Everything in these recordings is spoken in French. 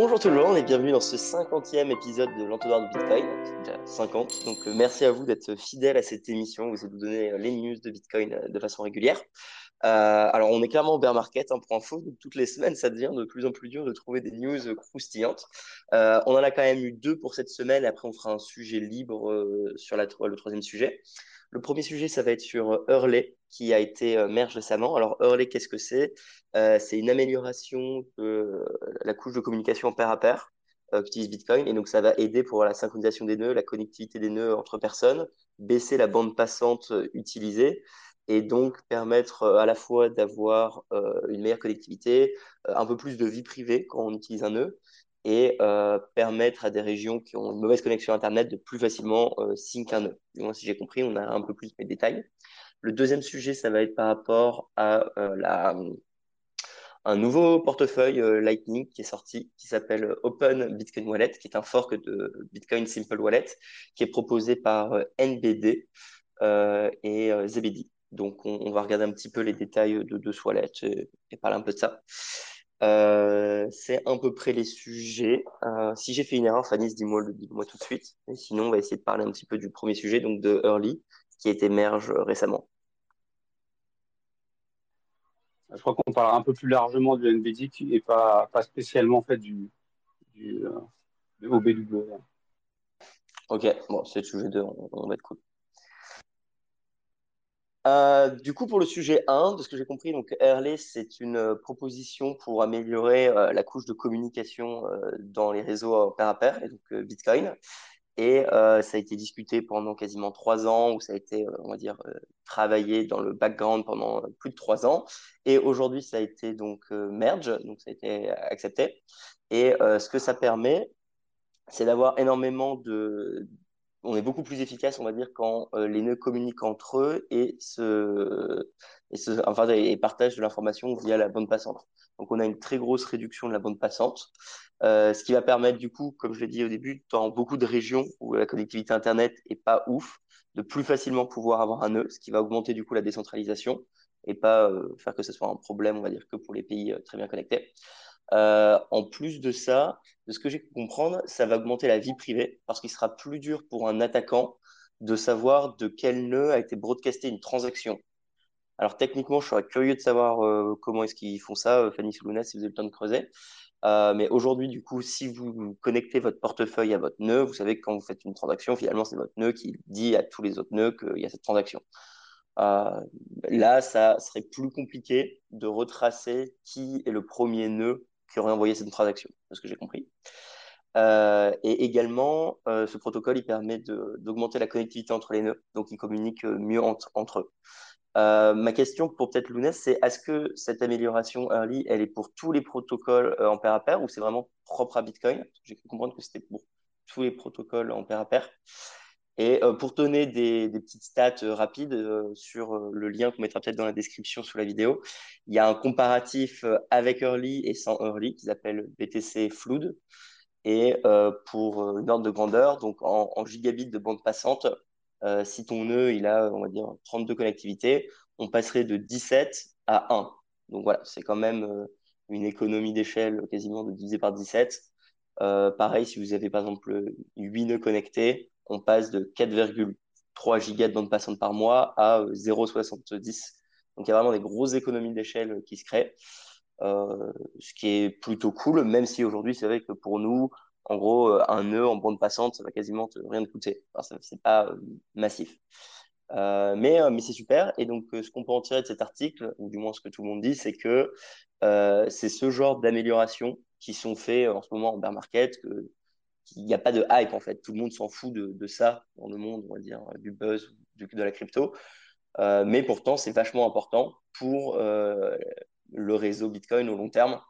Bonjour tout le monde et bienvenue dans ce 50e épisode de l'entonnoir du Bitcoin. Déjà 50, donc euh, merci à vous d'être fidèles à cette émission. Vous allez nous donner euh, les news de Bitcoin euh, de façon régulière. alors on est clairement au bear market, hein, pour info, donc toutes les semaines ça devient de plus en plus dur de trouver des news croustillantes. on en a quand même eu deux pour cette semaine, après on fera un sujet libre sur la, le troisième sujet. Le premier sujet, ça va être sur Hurley, qui a été merge récemment. Alors, Hurley, qu'est-ce que c'est? C'est une amélioration de la couche de communication pair à pair qu'utilise Bitcoin. Et donc, ça va aider pour la synchronisation des nœuds, la connectivité des nœuds entre personnes, baisser la bande passante utilisée et donc permettre à la fois d'avoir une meilleure connectivité, un peu plus de vie privée quand on utilise un nœud, et euh, permettre à des régions qui ont une mauvaise connexion Internet de plus facilement euh, sync un nœud. Du moins, si j'ai compris, on a un peu plus de détails. Le deuxième sujet, ça va être par rapport à euh, un nouveau portefeuille euh, Lightning qui est sorti, qui s'appelle Open Bitcoin Wallet, qui est un fork de Bitcoin Simple Wallet, qui est proposé par NBD et ZBD. Donc, on, va regarder un petit peu les détails de, de ce wallet et, et parler un peu de ça. Euh, c'est à peu près les sujets. Euh, si j'ai fait une erreur, Fanny, dis-moi dis-moi tout de suite. Et sinon, on va essayer de parler un petit peu du premier sujet, donc de Early, qui a été merge récemment. Je crois qu'on parlera un peu plus largement du NVD et pas, pas spécialement en fait du, du, euh, OBW. Ok, bon, c'est le sujet 2, on, on va être cool. Euh, du coup, pour le sujet 1, de ce que j'ai compris, donc Airlay, c'est une euh, proposition pour améliorer euh, la couche de communication dans les réseaux pair à pair, et donc Bitcoin. Et ça a été discuté pendant quasiment trois ans, ou ça a été, on va dire, travaillé dans le background pendant plus de trois ans. Et aujourd'hui, ça a été donc merge, donc ça a été accepté. Et ce que ça permet, c'est d'avoir énormément de, on est beaucoup plus efficace, on va dire, quand euh, les nœuds communiquent entre eux et, se, enfin, et partagent de l'information via la bande passante. Donc, on a une très grosse réduction de la bande passante, euh, ce qui va permettre, du coup, comme je l'ai dit au début, dans beaucoup de régions où la connectivité Internet est pas ouf, de plus facilement pouvoir avoir un nœud, ce qui va augmenter, du coup, la décentralisation et pas euh, faire que ce soit un problème, on va dire, que pour les pays très bien connectés. Euh, en plus de ça, de ce que j'ai pu comprendre, ça va augmenter la vie privée parce qu'il sera plus dur pour un attaquant de savoir de quel nœud a été broadcasté une transaction. Alors techniquement, je serais curieux de savoir euh, comment est-ce qu'ils font ça, euh, Fanny Soulouna, si vous avez le temps de creuser. Mais aujourd'hui, du coup, si vous connectez votre portefeuille à votre nœud, vous savez que quand vous faites une transaction, finalement, c'est votre nœud qui dit à tous les autres nœuds qu'il y a cette transaction. Là, ça serait plus compliqué de retracer qui est le premier nœud qui aurait envoyé cette transaction, de ce que j'ai compris. Euh, et également, euh, ce protocole, il permet d'augmenter la connectivité entre les nœuds, donc ils communiquent mieux entre, eux. Euh, ma question pour peut-être Lounès, c'est est-ce que cette amélioration early, elle est pour tous les protocoles en pair à pair ou c'est vraiment propre à Bitcoin? J'ai cru comprendre que c'était pour tous les protocoles en pair à pair. Et euh, pour donner des, petites stats euh, rapides euh, sur le lien qu'on mettra peut-être dans la description sous la vidéo, il y a un comparatif avec Early et sans Early qui s'appelle BTC Flood. Et pour une ordre de grandeur, donc en, en gigabits de bande passante, si ton nœud il a, on va dire, 32 connectivités, on passerait de 17 à 1. Donc voilà, c'est quand même une économie d'échelle quasiment de diviser par 17. pareil, si vous avez par exemple 8 nœuds connectés, on passe de 4,3 gigas de bande passante par mois à 0,70. Euh, Donc il y a vraiment des grosses économies d'échelle qui se créent, euh, ce qui est plutôt cool, même si aujourd'hui c'est vrai que pour nous, en gros, euh, un nœud en bande passante, ça va quasiment rien te coûter. Enfin, c'est pas massif. mais mais c'est super. Et donc, ce qu'on peut en tirer de cet article, ou du moins ce que tout le monde dit, c'est que c'est ce genre d'améliorations qui sont faits en ce moment en bear market, il n'y a pas de hype en fait. Tout le monde s'en fout de, ça dans le monde, on va dire, du buzz, de la crypto. Euh, mais pourtant, c'est vachement important pour euh, le réseau Bitcoin au long terme.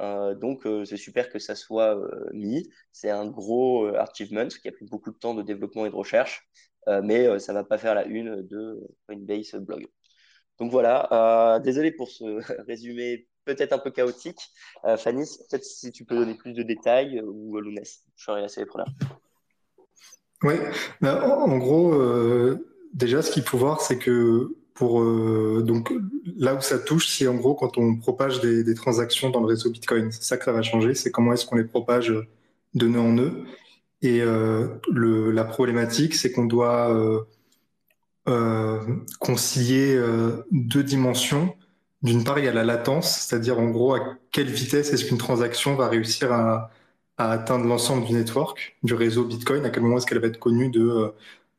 Euh, donc, c'est super que ça soit mis. C'est un gros achievement qui a pris beaucoup de temps de développement et de recherche, mais ça va pas faire la une de Coinbase blog. Donc voilà, désolé pour ce résumé peut-être un peu chaotique. Euh, Fanny, peut-être si tu peux donner plus de détails euh, ou euh, Lounès, je serais assez preneur. Oui, ben, en, gros, déjà, ce qu'il faut voir, c'est que pour donc là où ça touche, c'est en gros quand on propage des, transactions dans le réseau Bitcoin. C'est ça que ça va changer, c'est comment est-ce qu'on les propage de nœud en nœud. Et la problématique, c'est qu'on doit concilier deux dimensions. D'une part, il y a la latence, c'est-à-dire en gros à quelle vitesse est-ce qu'une transaction va réussir à, atteindre l'ensemble du network, du réseau Bitcoin, à quel moment est-ce qu'elle va être connue de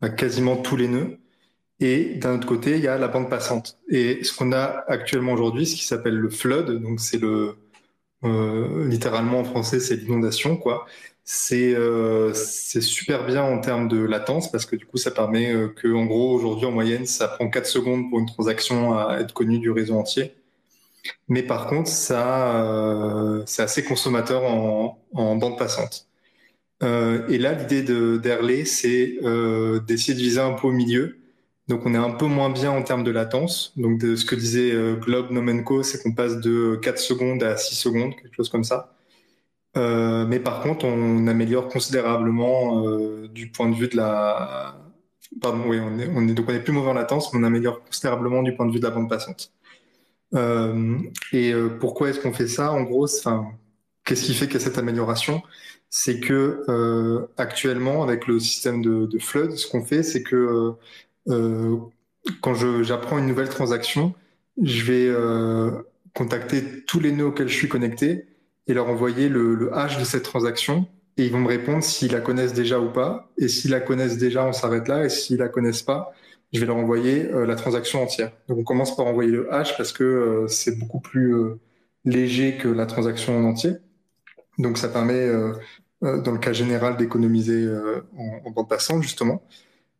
euh, quasiment tous les nœuds. Et d'un autre côté, il y a la bande passante. Et ce qu'on a actuellement aujourd'hui, ce qui s'appelle le flood, donc c'est le euh, littéralement en français, c'est l'inondation, quoi. C'est euh, c'est super bien en termes de latence parce que du coup, ça permet euh, que, en gros, aujourd'hui, en moyenne, ça prend 4 secondes pour une transaction à être connue du réseau entier. Mais par contre, ça, euh, c'est assez consommateur en, bande passante. Euh, et là, l'idée d'Airlay, c'est d'essayer de viser un peu au milieu. Donc, on est un peu moins bien en termes de latence. Donc, de ce que disait Globe Nomenco, c'est qu'on passe de 4 secondes à 6 secondes, quelque chose comme ça. Euh, mais par contre, on améliore considérablement euh, du point de vue de la. Pardon, oui, on est, on est, donc on est plus mauvais en latence, mais on améliore considérablement du point de vue de la bande passante. Euh, et euh, pourquoi est-ce qu'on fait ça? En gros, qu'est-ce qui fait qu'il y a cette amélioration? C'est que euh, actuellement, avec le système de, de flood, ce qu'on fait, c'est que quand j'apprends une nouvelle transaction, je vais contacter tous les nœuds auxquels je suis connecté et leur envoyer le, le hash de cette transaction. Et ils vont me répondre s'ils la connaissent déjà ou pas. Et s'ils la connaissent déjà, on s'arrête là. Et s'ils la connaissent pas, je vais leur envoyer euh, la transaction entière. Donc on commence par envoyer le hash parce que euh, c'est beaucoup plus euh, léger que la transaction en entier. Donc ça permet, dans le cas général, d'économiser en, en, bande passante, justement.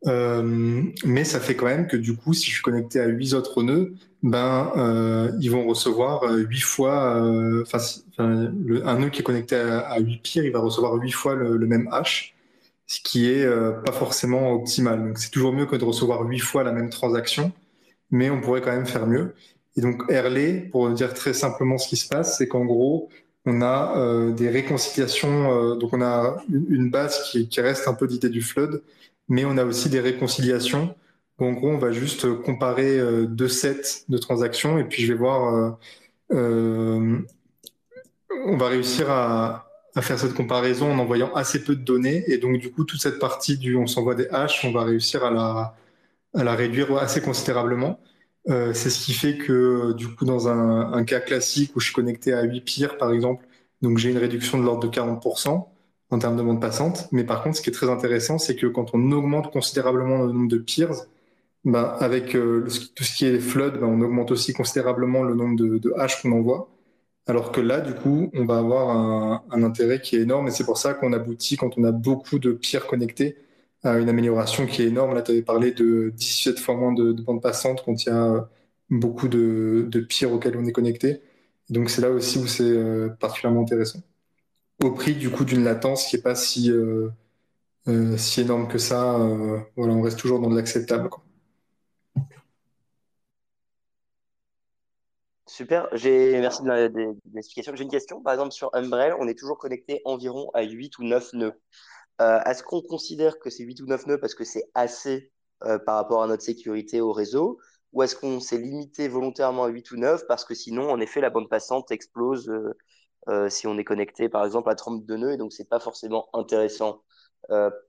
mais ça fait quand même que du coup, si je suis connecté à huit autres nœuds, ben euh, ils vont recevoir huit fois, enfin, euh, un nœud qui est connecté à, huit pires, il va recevoir huit fois le, le, même hash, ce qui est euh, pas forcément optimal. Donc c'est toujours mieux que de recevoir huit fois la même transaction, mais on pourrait quand même faire mieux. Et donc Airlay, pour dire très simplement ce qui se passe, c'est qu'en gros on a euh, des réconciliations, donc on a une base qui, reste un peu l'idée du flood, mais on a aussi des réconciliations en gros, on va juste comparer euh, deux sets de transactions et puis je vais voir, euh, euh, on va réussir à, faire cette comparaison en envoyant assez peu de données. Et donc, du coup, toute cette partie du on s'envoie des hash, on va réussir à la, à la réduire assez considérablement. Euh, c'est ce qui fait que, du coup, dans un, un, cas classique où je suis connecté à 8 peers, par exemple, donc j'ai une réduction de l'ordre de 40% en termes de bande passante. Mais par contre, ce qui est très intéressant, c'est que quand on augmente considérablement le nombre de peers, bah, avec euh, tout ce qui est flood, bah, on augmente aussi considérablement le nombre de, de hash qu'on envoie. Alors que là, du coup, on va avoir un, un intérêt qui est énorme et c'est pour ça qu'on aboutit, quand on a beaucoup de pierres connectées, à une amélioration qui est énorme. Là, tu avais parlé de 17 fois moins de, de bandes passantes quand il y a beaucoup de, de pierres auxquelles on est connecté. Donc c'est là aussi où c'est euh, particulièrement intéressant. Au prix du coup d'une latence qui est pas si, euh, euh, si énorme que ça, euh, voilà, on reste toujours dans de l'acceptable. Super, merci de l'explication. J'ai une question, par exemple sur Umbrel, on est toujours connecté environ à 8 ou 9 nœuds. Euh, Est-ce qu'on considère que c'est 8 ou 9 nœuds parce que c'est assez euh, par rapport à notre sécurité au réseau? Ou est-ce qu'on s'est limité volontairement à 8 ou 9 parce que sinon, en effet, la bande passante explose euh, si on est connecté par exemple à 32 nœuds et donc c'est pas forcément intéressant.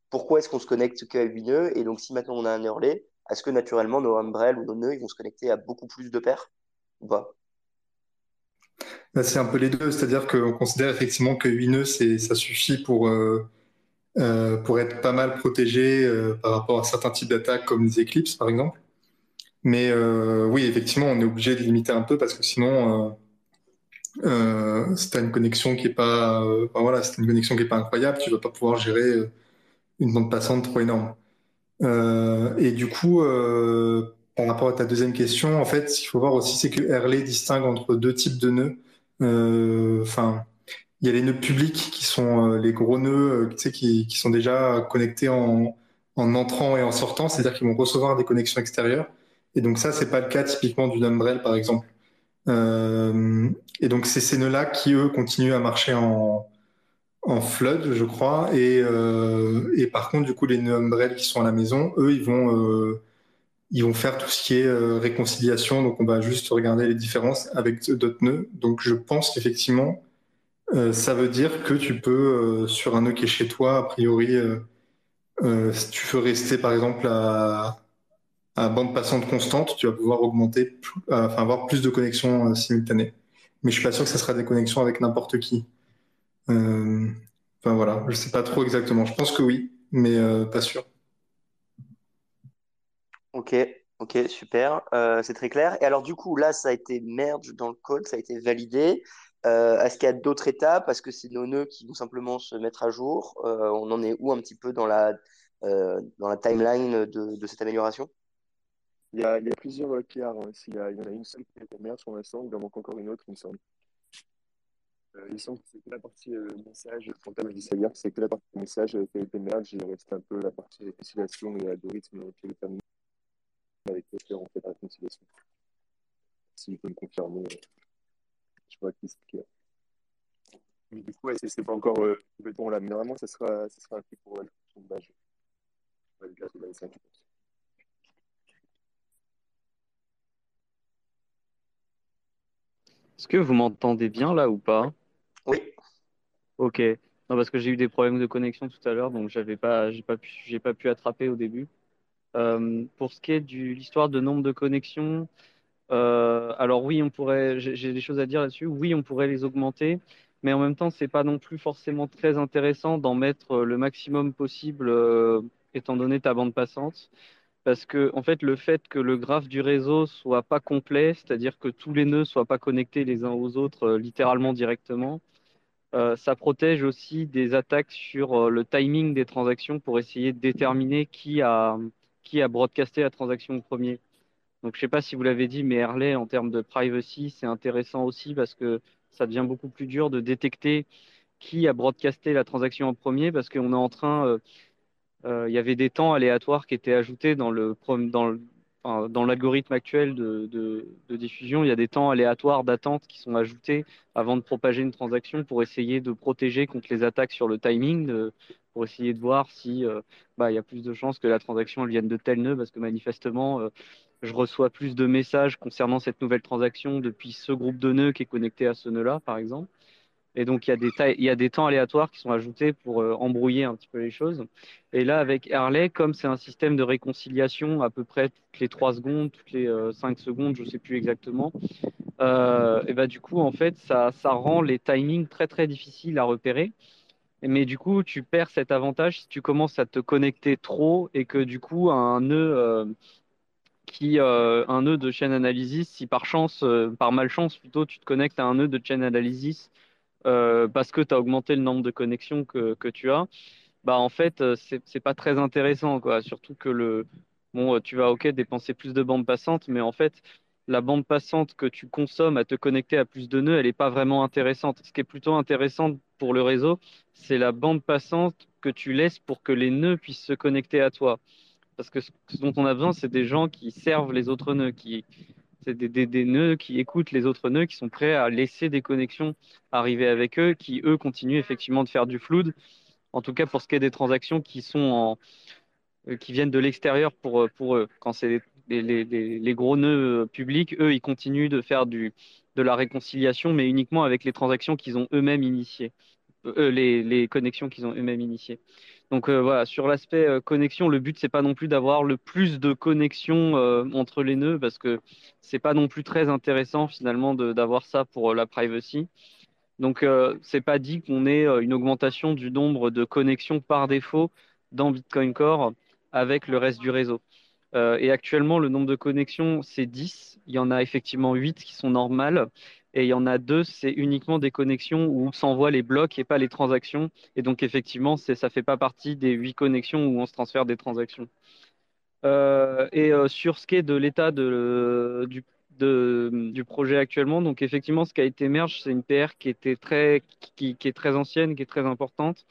Pourquoi est-ce qu'on se connecte qu'à 8 nœuds? Et donc si maintenant on a un hurlet, est-ce que naturellement nos Umbrel ou nos nœuds vont se connecter à beaucoup plus de paires ou pas? C'est un peu les deux, c'est-à-dire qu'on considère effectivement que 8 nœuds, ça suffit pour, euh, euh, pour être pas mal protégé euh, par rapport à certains types d'attaques comme les éclipses par exemple. Mais oui, effectivement, on est obligé de limiter un peu parce que sinon, euh, si tu as une connexion qui est pas, voilà, une connexion qui est pas incroyable, tu vas pas pouvoir gérer une bande passante trop énorme. et du coup, par rapport à ta deuxième question, en fait, ce qu'il faut voir aussi, c'est que Airlay distingue entre deux types de nœuds. Euh, enfin, il y a les nœuds publics qui sont euh, les gros nœuds, euh, tu sais, qui, sont déjà connectés en, en entrant et en sortant, c'est-à-dire qu'ils vont recevoir des connexions extérieures. Et donc ça, c'est pas le cas typiquement d'une Umbrel, par exemple. Et donc c'est ces nœuds-là qui eux continuent à marcher en, en flood, je crois. Et, et par contre, du coup, les nœuds Umbrel qui sont à la maison, eux, ils vont ils vont faire tout ce qui est réconciliation. Donc, on va juste regarder les différences avec d'autres nœuds. Donc, je pense qu'effectivement, ça veut dire que tu peux, sur un nœud qui est chez toi, a priori, si tu veux rester, par exemple, à, à bande passante constante, tu vas pouvoir augmenter, enfin, avoir plus de connexions simultanées. Mais je suis pas sûr que ça sera des connexions avec n'importe qui. Enfin voilà, je sais pas trop exactement. Je pense que oui, mais euh, pas sûr. Ok, ok, super, euh, c'est très clair. Et alors du coup, là, ça a été merge dans le code, ça a été validé. Euh, est-ce qu'il y a d'autres étapes? Est-ce que c'est nos nœuds qui vont simplement se mettre à jour? On en est où un petit peu dans la, dans la timeline de, cette amélioration? Il y, a, plusieurs PR. Hein. Il, y en a une seule qui a été merge pour l'instant, il en manque encore une autre, il me semble. Euh, il semble que c'est que la partie euh, message, hier, c'est que la partie message euh, qui a été merge, il reste un peu la partie réconciliation et algorithme qui est terminé avec lequel on fait la réconciliation. Si vous pouvez me confirmer, je vois qui c'est Mais du coup, ouais, c'est pas encore euh, complètement là, mais normalement, ça sera, ça sera pour la fonction de base. Ouais, le de la 5 Est-ce que vous m'entendez bien là ou pas? Oui. Ok. Non, parce que j'ai eu des problèmes de connexion tout à l'heure, donc j'avais pas, j'ai pas pu, j'ai pas pu attraper au début. Euh, pour ce qui est de l'histoire de nombre de connexions, euh, alors oui, on pourrait, j'ai des choses à dire là-dessus. Oui, on pourrait les augmenter, mais en même temps, c'est pas non plus forcément très intéressant d'en mettre le maximum possible, euh, étant donné ta bande passante parce que en fait le fait que le graphe du réseau soit pas complet, c'est-à-dire que tous les nœuds soient pas connectés les uns aux autres euh, littéralement directement, euh, ça protège aussi des attaques sur euh, le timing des transactions pour essayer de déterminer qui a qui a broadcasté la transaction au premier. Donc je sais pas si vous l'avez dit, mais Herley en termes de privacy, c'est intéressant aussi parce que ça devient beaucoup plus dur de détecter qui a broadcasté la transaction en premier parce qu'on est en train euh, il y avait des temps aléatoires qui étaient ajoutés dans le dans l'algorithme actuel de, de, diffusion, il y a des temps aléatoires d'attente qui sont ajoutés avant de propager une transaction pour essayer de protéger contre les attaques sur le timing, pour essayer de voir si euh, bah, il y a plus de chances que la transaction elle vienne de tel nœud, parce que manifestement, euh, je reçois plus de messages concernant cette nouvelle transaction depuis ce groupe de nœuds qui est connecté à ce nœud-là, par exemple. Et donc, il y, a des il y a des temps aléatoires qui sont ajoutés pour euh, embrouiller un petit peu les choses. Et là, avec Harley, comme c'est un système de réconciliation à peu près toutes les 3 secondes, toutes les 5 euh, secondes, je ne sais plus exactement, et bah, du coup, en fait, ça, ça rend les timings très, très difficiles à repérer. Mais du coup, tu perds cet avantage si tu commences à te connecter trop et que du coup, un nœud qui un nœud de chaîne analysis, si par chance, par malchance plutôt, tu te connectes à un nœud de chaîne analysis euh, parce que tu as augmenté le nombre de connexions que, tu as, bah en fait, euh, c'est pas très intéressant. Quoi. Surtout que le, bon, euh, tu vas ok dépenser plus de bandes passantes, mais en fait, la bande passante que tu consommes à te connecter à plus de nœuds, elle n'est pas vraiment intéressante. Ce qui est plutôt intéressant pour le réseau, c'est la bande passante que tu laisses pour que les nœuds puissent se connecter à toi. Parce que ce dont on a besoin, c'est des gens qui servent les autres nœuds, qui, c'est des, nœuds qui écoutent les autres nœuds, qui sont prêts à laisser des connexions arriver avec eux, qui eux continuent effectivement de faire du flood. En tout cas, pour ce qui est des transactions qui sont en, euh, qui viennent de l'extérieur pour, euh, pour eux. Quand c'est les, gros nœuds euh, publics, eux, ils continuent de faire de la réconciliation, mais uniquement avec les transactions qu'ils ont eux-mêmes initiées, les, les connexions qu'ils ont eux-mêmes initiées. Donc euh, voilà, sur l'aspect euh, connexion, le but c'est pas non plus d'avoir le plus de connexions euh, entre les nœuds parce que c'est pas non plus très intéressant finalement d'avoir ça pour la privacy. Donc c'est pas dit qu'on ait une augmentation du nombre de connexions par défaut dans Bitcoin Core avec le reste du réseau. Et actuellement, le nombre de connexions, c'est 10. Il y en a effectivement 8 qui sont normales. Et il y en a deux, c'est uniquement des connexions où on s'envoie les blocs et pas les transactions. Et donc, effectivement, ça ne fait pas partie des huit connexions où on se transfère des transactions. Euh, et euh, sur ce qui est de l'état du, projet actuellement, donc effectivement, ce qui a été merge, c'est une PR qui, était très, qui, est très ancienne, qui est très importante,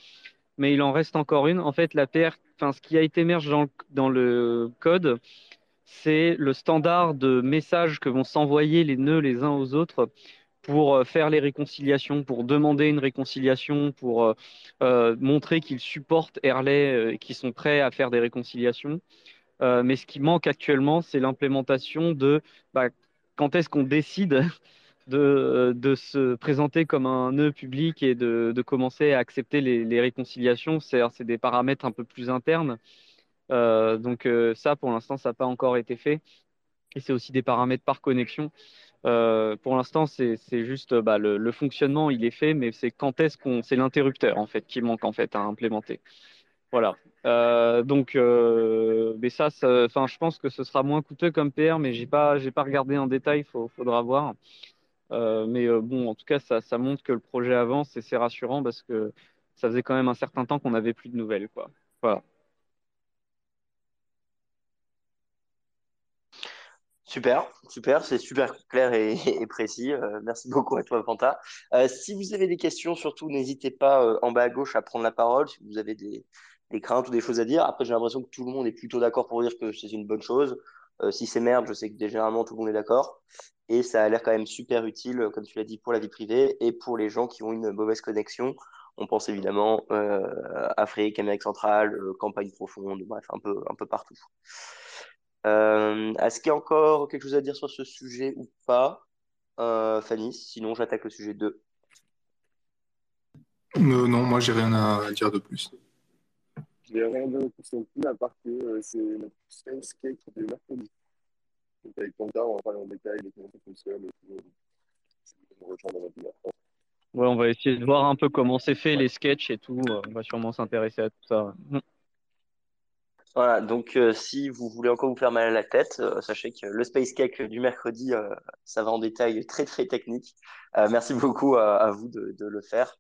mais il en reste encore une. En fait, la PR, enfin, ce qui a été merge dans, le code, c'est le standard de messages que vont s'envoyer les nœuds les uns aux autres pour euh, faire les réconciliations, pour demander une réconciliation, pour euh, euh, montrer qu'ils supportent Erlay et qu'ils sont prêts à faire des réconciliations. mais ce qui manque actuellement, c'est l'implémentation de bah, quand est-ce qu'on décide de, de, se présenter comme un nœud public et de, commencer à accepter les, réconciliations. C'est des paramètres un peu plus internes. Euh, donc euh, ça, pour l'instant, ça n'a pas encore été fait. Et c'est aussi des paramètres par connexion. Euh, pour l'instant, c'est juste bah, le, fonctionnement, il est fait, mais c'est quand est-ce qu'on, c'est l'interrupteur en fait qui manque en fait à implémenter. Voilà. Euh, donc, euh, mais ça, enfin, je pense que ce sera moins coûteux comme PR, mais j'ai pas, j'ai pas regardé en détail. Il faudra voir. Euh, mais euh, bon, en tout cas, ça, montre que le projet avance et c'est rassurant parce que ça faisait quand même un certain temps qu'on n'avait plus de nouvelles, quoi. Voilà. Super, super, c'est super clair et, précis. Euh, merci beaucoup à toi, Fanta. Euh, si vous avez des questions, surtout, n'hésitez pas en bas à gauche à prendre la parole si vous avez des craintes ou des choses à dire. Après, j'ai l'impression que tout le monde est plutôt d'accord pour dire que c'est une bonne chose. Euh, si c'est merde, je sais que généralement tout le monde est d'accord. Et ça a l'air quand même super utile, euh, comme tu l'as dit, pour la vie privée et pour les gens qui ont une mauvaise connexion. On pense évidemment euh, Afrique, Amérique centrale, euh, campagne profonde, bref, un peu, un peu partout. Euh, Est-ce qu'il y a encore quelque chose à dire sur ce sujet ou pas, euh, Fanny Sinon, j'attaque le sujet 2. Euh, non, moi, j'ai rien à dire de plus. J'ai rien de plus à part que euh, c'est notre space cake de mercredi. Donc avec Panda, on va parler en détail de comment ça fonctionne et tout. Rejoindre. Ouais, on va essayer de voir un peu comment c'est fait, les sketchs et tout. On va sûrement s'intéresser à tout ça. Voilà, donc euh, si vous voulez encore vous faire mal à la tête, euh, sachez que le Space Cake du mercredi, euh, ça va en détail très très technique. Merci beaucoup à, vous de, le faire.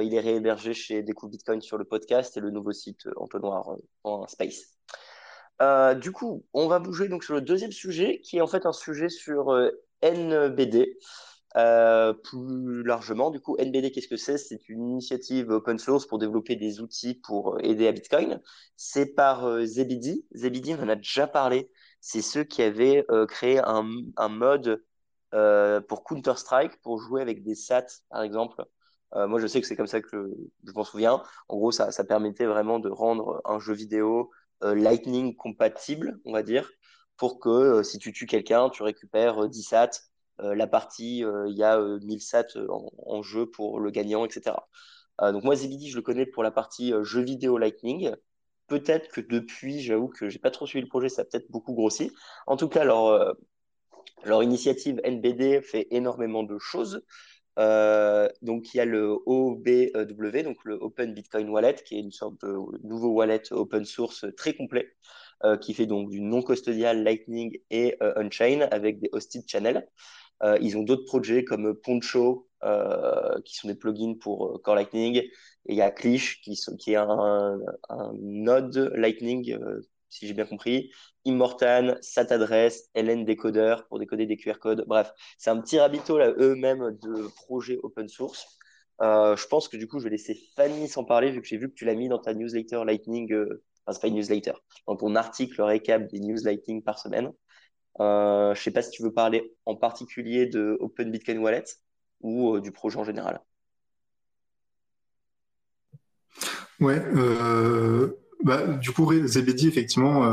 Il est réhébergé chez Découvre Bitcoin sur le podcast et le nouveau site entonnoir.space. du coup, on va bouger donc sur le deuxième sujet, qui est en fait un sujet sur NBD. Euh, plus largement, du coup, NBD, qu'est-ce que c'est? C'est une initiative open source pour développer des outils pour aider à Bitcoin. C'est par euh, Zebedee. Zebedee, on en a déjà parlé. C'est ceux qui avaient euh, créé un, un mode euh, pour Counter-Strike, pour jouer avec des SAT, par exemple. Euh, moi, je sais que c'est comme ça que je m'en souviens. En gros, ça, ça permettait vraiment de rendre un jeu vidéo euh, Lightning compatible, on va dire, pour que si tu tues quelqu'un, tu récupères 10 SAT euh, la partie, euh, il y a 1000 euh, sats en, jeu pour le gagnant, etc. donc moi, Zebedee, je le connais pour la partie jeu vidéo Lightning. Peut-être que depuis, j'avoue que j'ai pas trop suivi le projet, ça a peut-être beaucoup grossi. En tout cas, leur, initiative NBD fait énormément de choses. Euh, donc il y a le OBW, donc le Open Bitcoin Wallet, qui est une sorte de nouveau wallet open source très complet, euh, qui fait donc du non custodial Lightning et euh, avec des hosted channels. Euh, ils ont d'autres projets comme Poncho, euh, qui sont des plugins pour euh, Core Lightning. Et il y a Clish, qui, est un, node Lightning, si j'ai bien compris. Immortan, SatAddress, LN Decoder pour décoder des QR codes. Bref, c'est un petit rabito là eux-mêmes de projets open source. Je pense que du coup, je vais laisser Fanny s'en parler vu que j'ai vu que tu l'as mis dans ta newsletter Lightning. Euh, enfin, c'est pas une newsletter, dans ton article récap des news Lightning par semaine. Euh, je sais pas si tu veux parler en particulier de Open Bitcoin Wallet ou euh, du projet en général. Ouais, euh, bah, du coup, Zebedee, effectivement,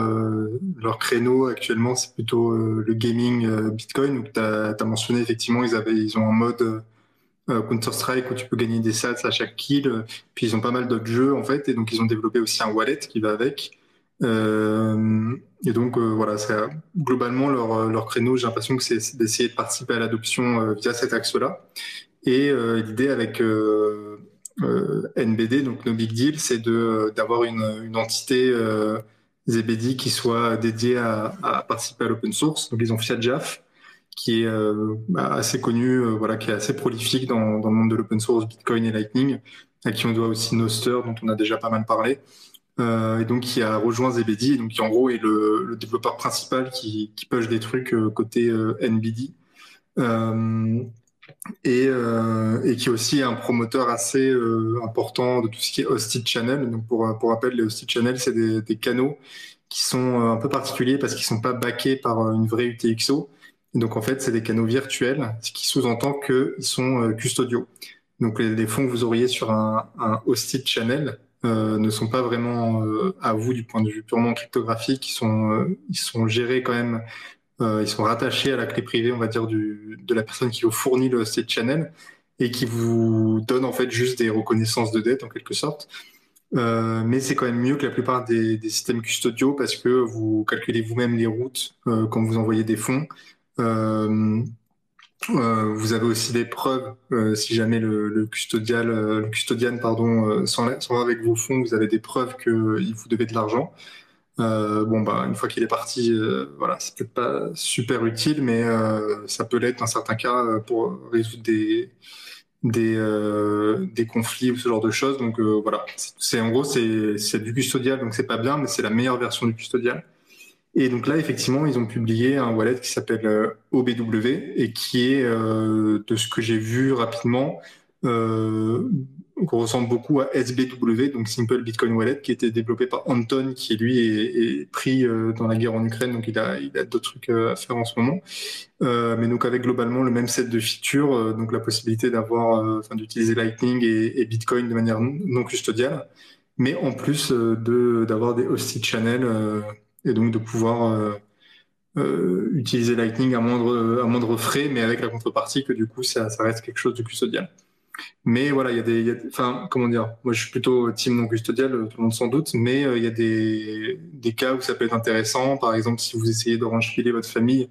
leur créneau actuellement, c'est plutôt le gaming Bitcoin. Tu as, mentionné, effectivement, ils, avaient, ils ont un mode Counter-Strike où tu peux gagner des sats à chaque kill. Puis, ils ont pas mal d'autres jeux, en fait. Et donc, ils ont développé aussi un wallet qui va avec. Euh, et donc euh, voilà, ça, globalement leur, leur créneau, j'ai l'impression que c'est d'essayer de participer à l'adoption euh, via cet axe-là. Et l'idée avec NBD, donc No Big Deal, c'est d'avoir une, entité ZBD qui soit dédiée à, participer à l'open source. Donc ils ont Fiat Jaf, qui est euh, assez connu, euh, voilà, qui est assez prolifique dans, dans le monde de l'open source, Bitcoin et Lightning, à qui on doit aussi Noster, dont on a déjà pas mal parlé euh, et donc qui a rejoint Zebedee, et donc qui en gros est le, développeur principal qui, qui push des trucs euh, côté euh, NBD. Euh, et, et, qui est aussi un promoteur assez important de tout ce qui est hosted channel. Donc pour, rappel, les hosted channels, c'est des, canaux qui sont un peu particuliers parce qu'ils sont pas backés par une vraie UTXO. Donc en fait, c'est des canaux virtuels, ce qui sous-entend qu'ils sont custodiaux. Donc les, les fonds que vous auriez sur un, un hosted channel, ne sont pas vraiment à vous du point de vue purement cryptographique. Ils sont, ils sont gérés quand même, ils sont rattachés à la clé privée, on va dire, de la personne qui vous fournit le state channel et qui vous donne en fait juste des reconnaissances de dette en quelque sorte. Euh, mais c'est quand même mieux que la plupart des, systèmes custodiaux parce que vous calculez vous-même les routes euh, quand vous envoyez des fonds. Euh, euh vous avez aussi des preuves euh, si jamais le, le custodial, le custodian pardon, sont, sont, avec vos fonds, vous avez des preuves qu'il vous devez de l'argent. bon bah une fois qu'il est parti, voilà, c'est peut-être pas super utile, mais ça peut l'être dans certains cas pour résoudre des des, euh, des conflits ou ce genre de choses. Donc euh, voilà, c'est en gros c'est du custodial, donc c'est pas bien, mais c'est la meilleure version du custodial. Et donc là, effectivement, ils ont publié un wallet qui s'appelle euh, OBW et qui est, euh, de ce que j'ai vu rapidement, euh, ressemble beaucoup à SBW, donc Simple Bitcoin Wallet, qui été développé par Anton, qui lui est, pris euh, dans la guerre en Ukraine, donc il a, il a d'autres trucs euh, à faire en ce moment. Euh, mais donc avec globalement le même set de features, euh, donc la possibilité d'avoir, enfin d'utiliser Lightning et, et, Bitcoin de manière non custodiale, mais en plus de d'avoir des hosted channels et donc de pouvoir utiliser Lightning à moindre frais, mais avec la contrepartie que du coup ça, reste quelque chose de custodial. Mais voilà, il y a des, enfin, comment dire, moi je suis plutôt team non custodial, tout le monde sans doute, mais euh, il y a des, cas où ça peut être intéressant. Par exemple, si vous essayez de filer votre famille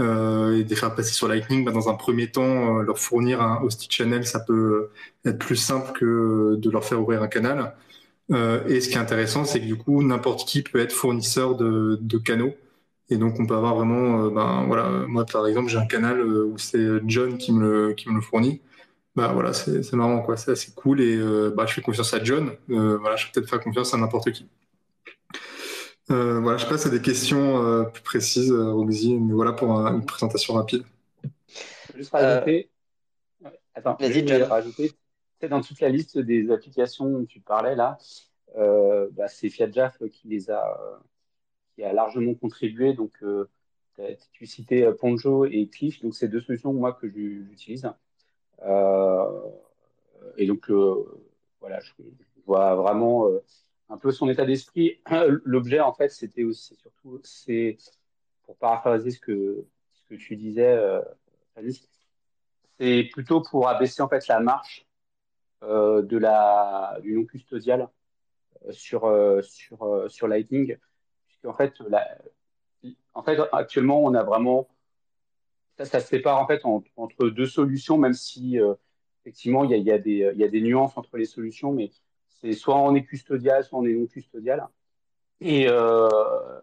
euh, et de les faire passer sur Lightning, bah, dans un premier temps, euh, leur fournir un hosted channel, ça peut être plus simple que de leur faire ouvrir un canal. Euh, et ce qui est intéressant, c'est que du coup, n'importe qui peut être fournisseur de, de canaux. Et donc, on peut avoir vraiment, euh, ben voilà, moi par exemple, j'ai un canal où c'est John qui me le, qui me le fournit bah voilà, c'est marrant, quoi. C'est assez cool et euh, bah, je fais confiance à John. Euh, voilà, je vais peut-être faire confiance à n'importe qui. Euh, voilà, je passe à des questions euh, plus précises, euh, Roxy, mais voilà pour un, une présentation rapide. Juste rajouter. Attends, juste rajouter. Dans toute la liste des applications dont tu parlais là, bah, c'est FiatJaf qui les a, qui a largement contribué. Donc, tu citais Ponjo et Cliff, donc c'est deux solutions moi que j'utilise. Euh, et donc, euh, voilà, je, vois vraiment euh, un peu son état d'esprit. L'objet, en fait, c'était aussi surtout, c'est pour paraphraser ce que, tu disais, c'est plutôt pour abaisser en fait la marche euh, de la du non custodial sur sur sur Lightning, puisqu'en fait la, en fait actuellement on a vraiment ça, ça se sépare en fait entre deux solutions, même si euh, effectivement il y a, y, a des, y a des nuances entre les solutions, mais c'est soit on est custodial, soit on est non custodial. Et, euh,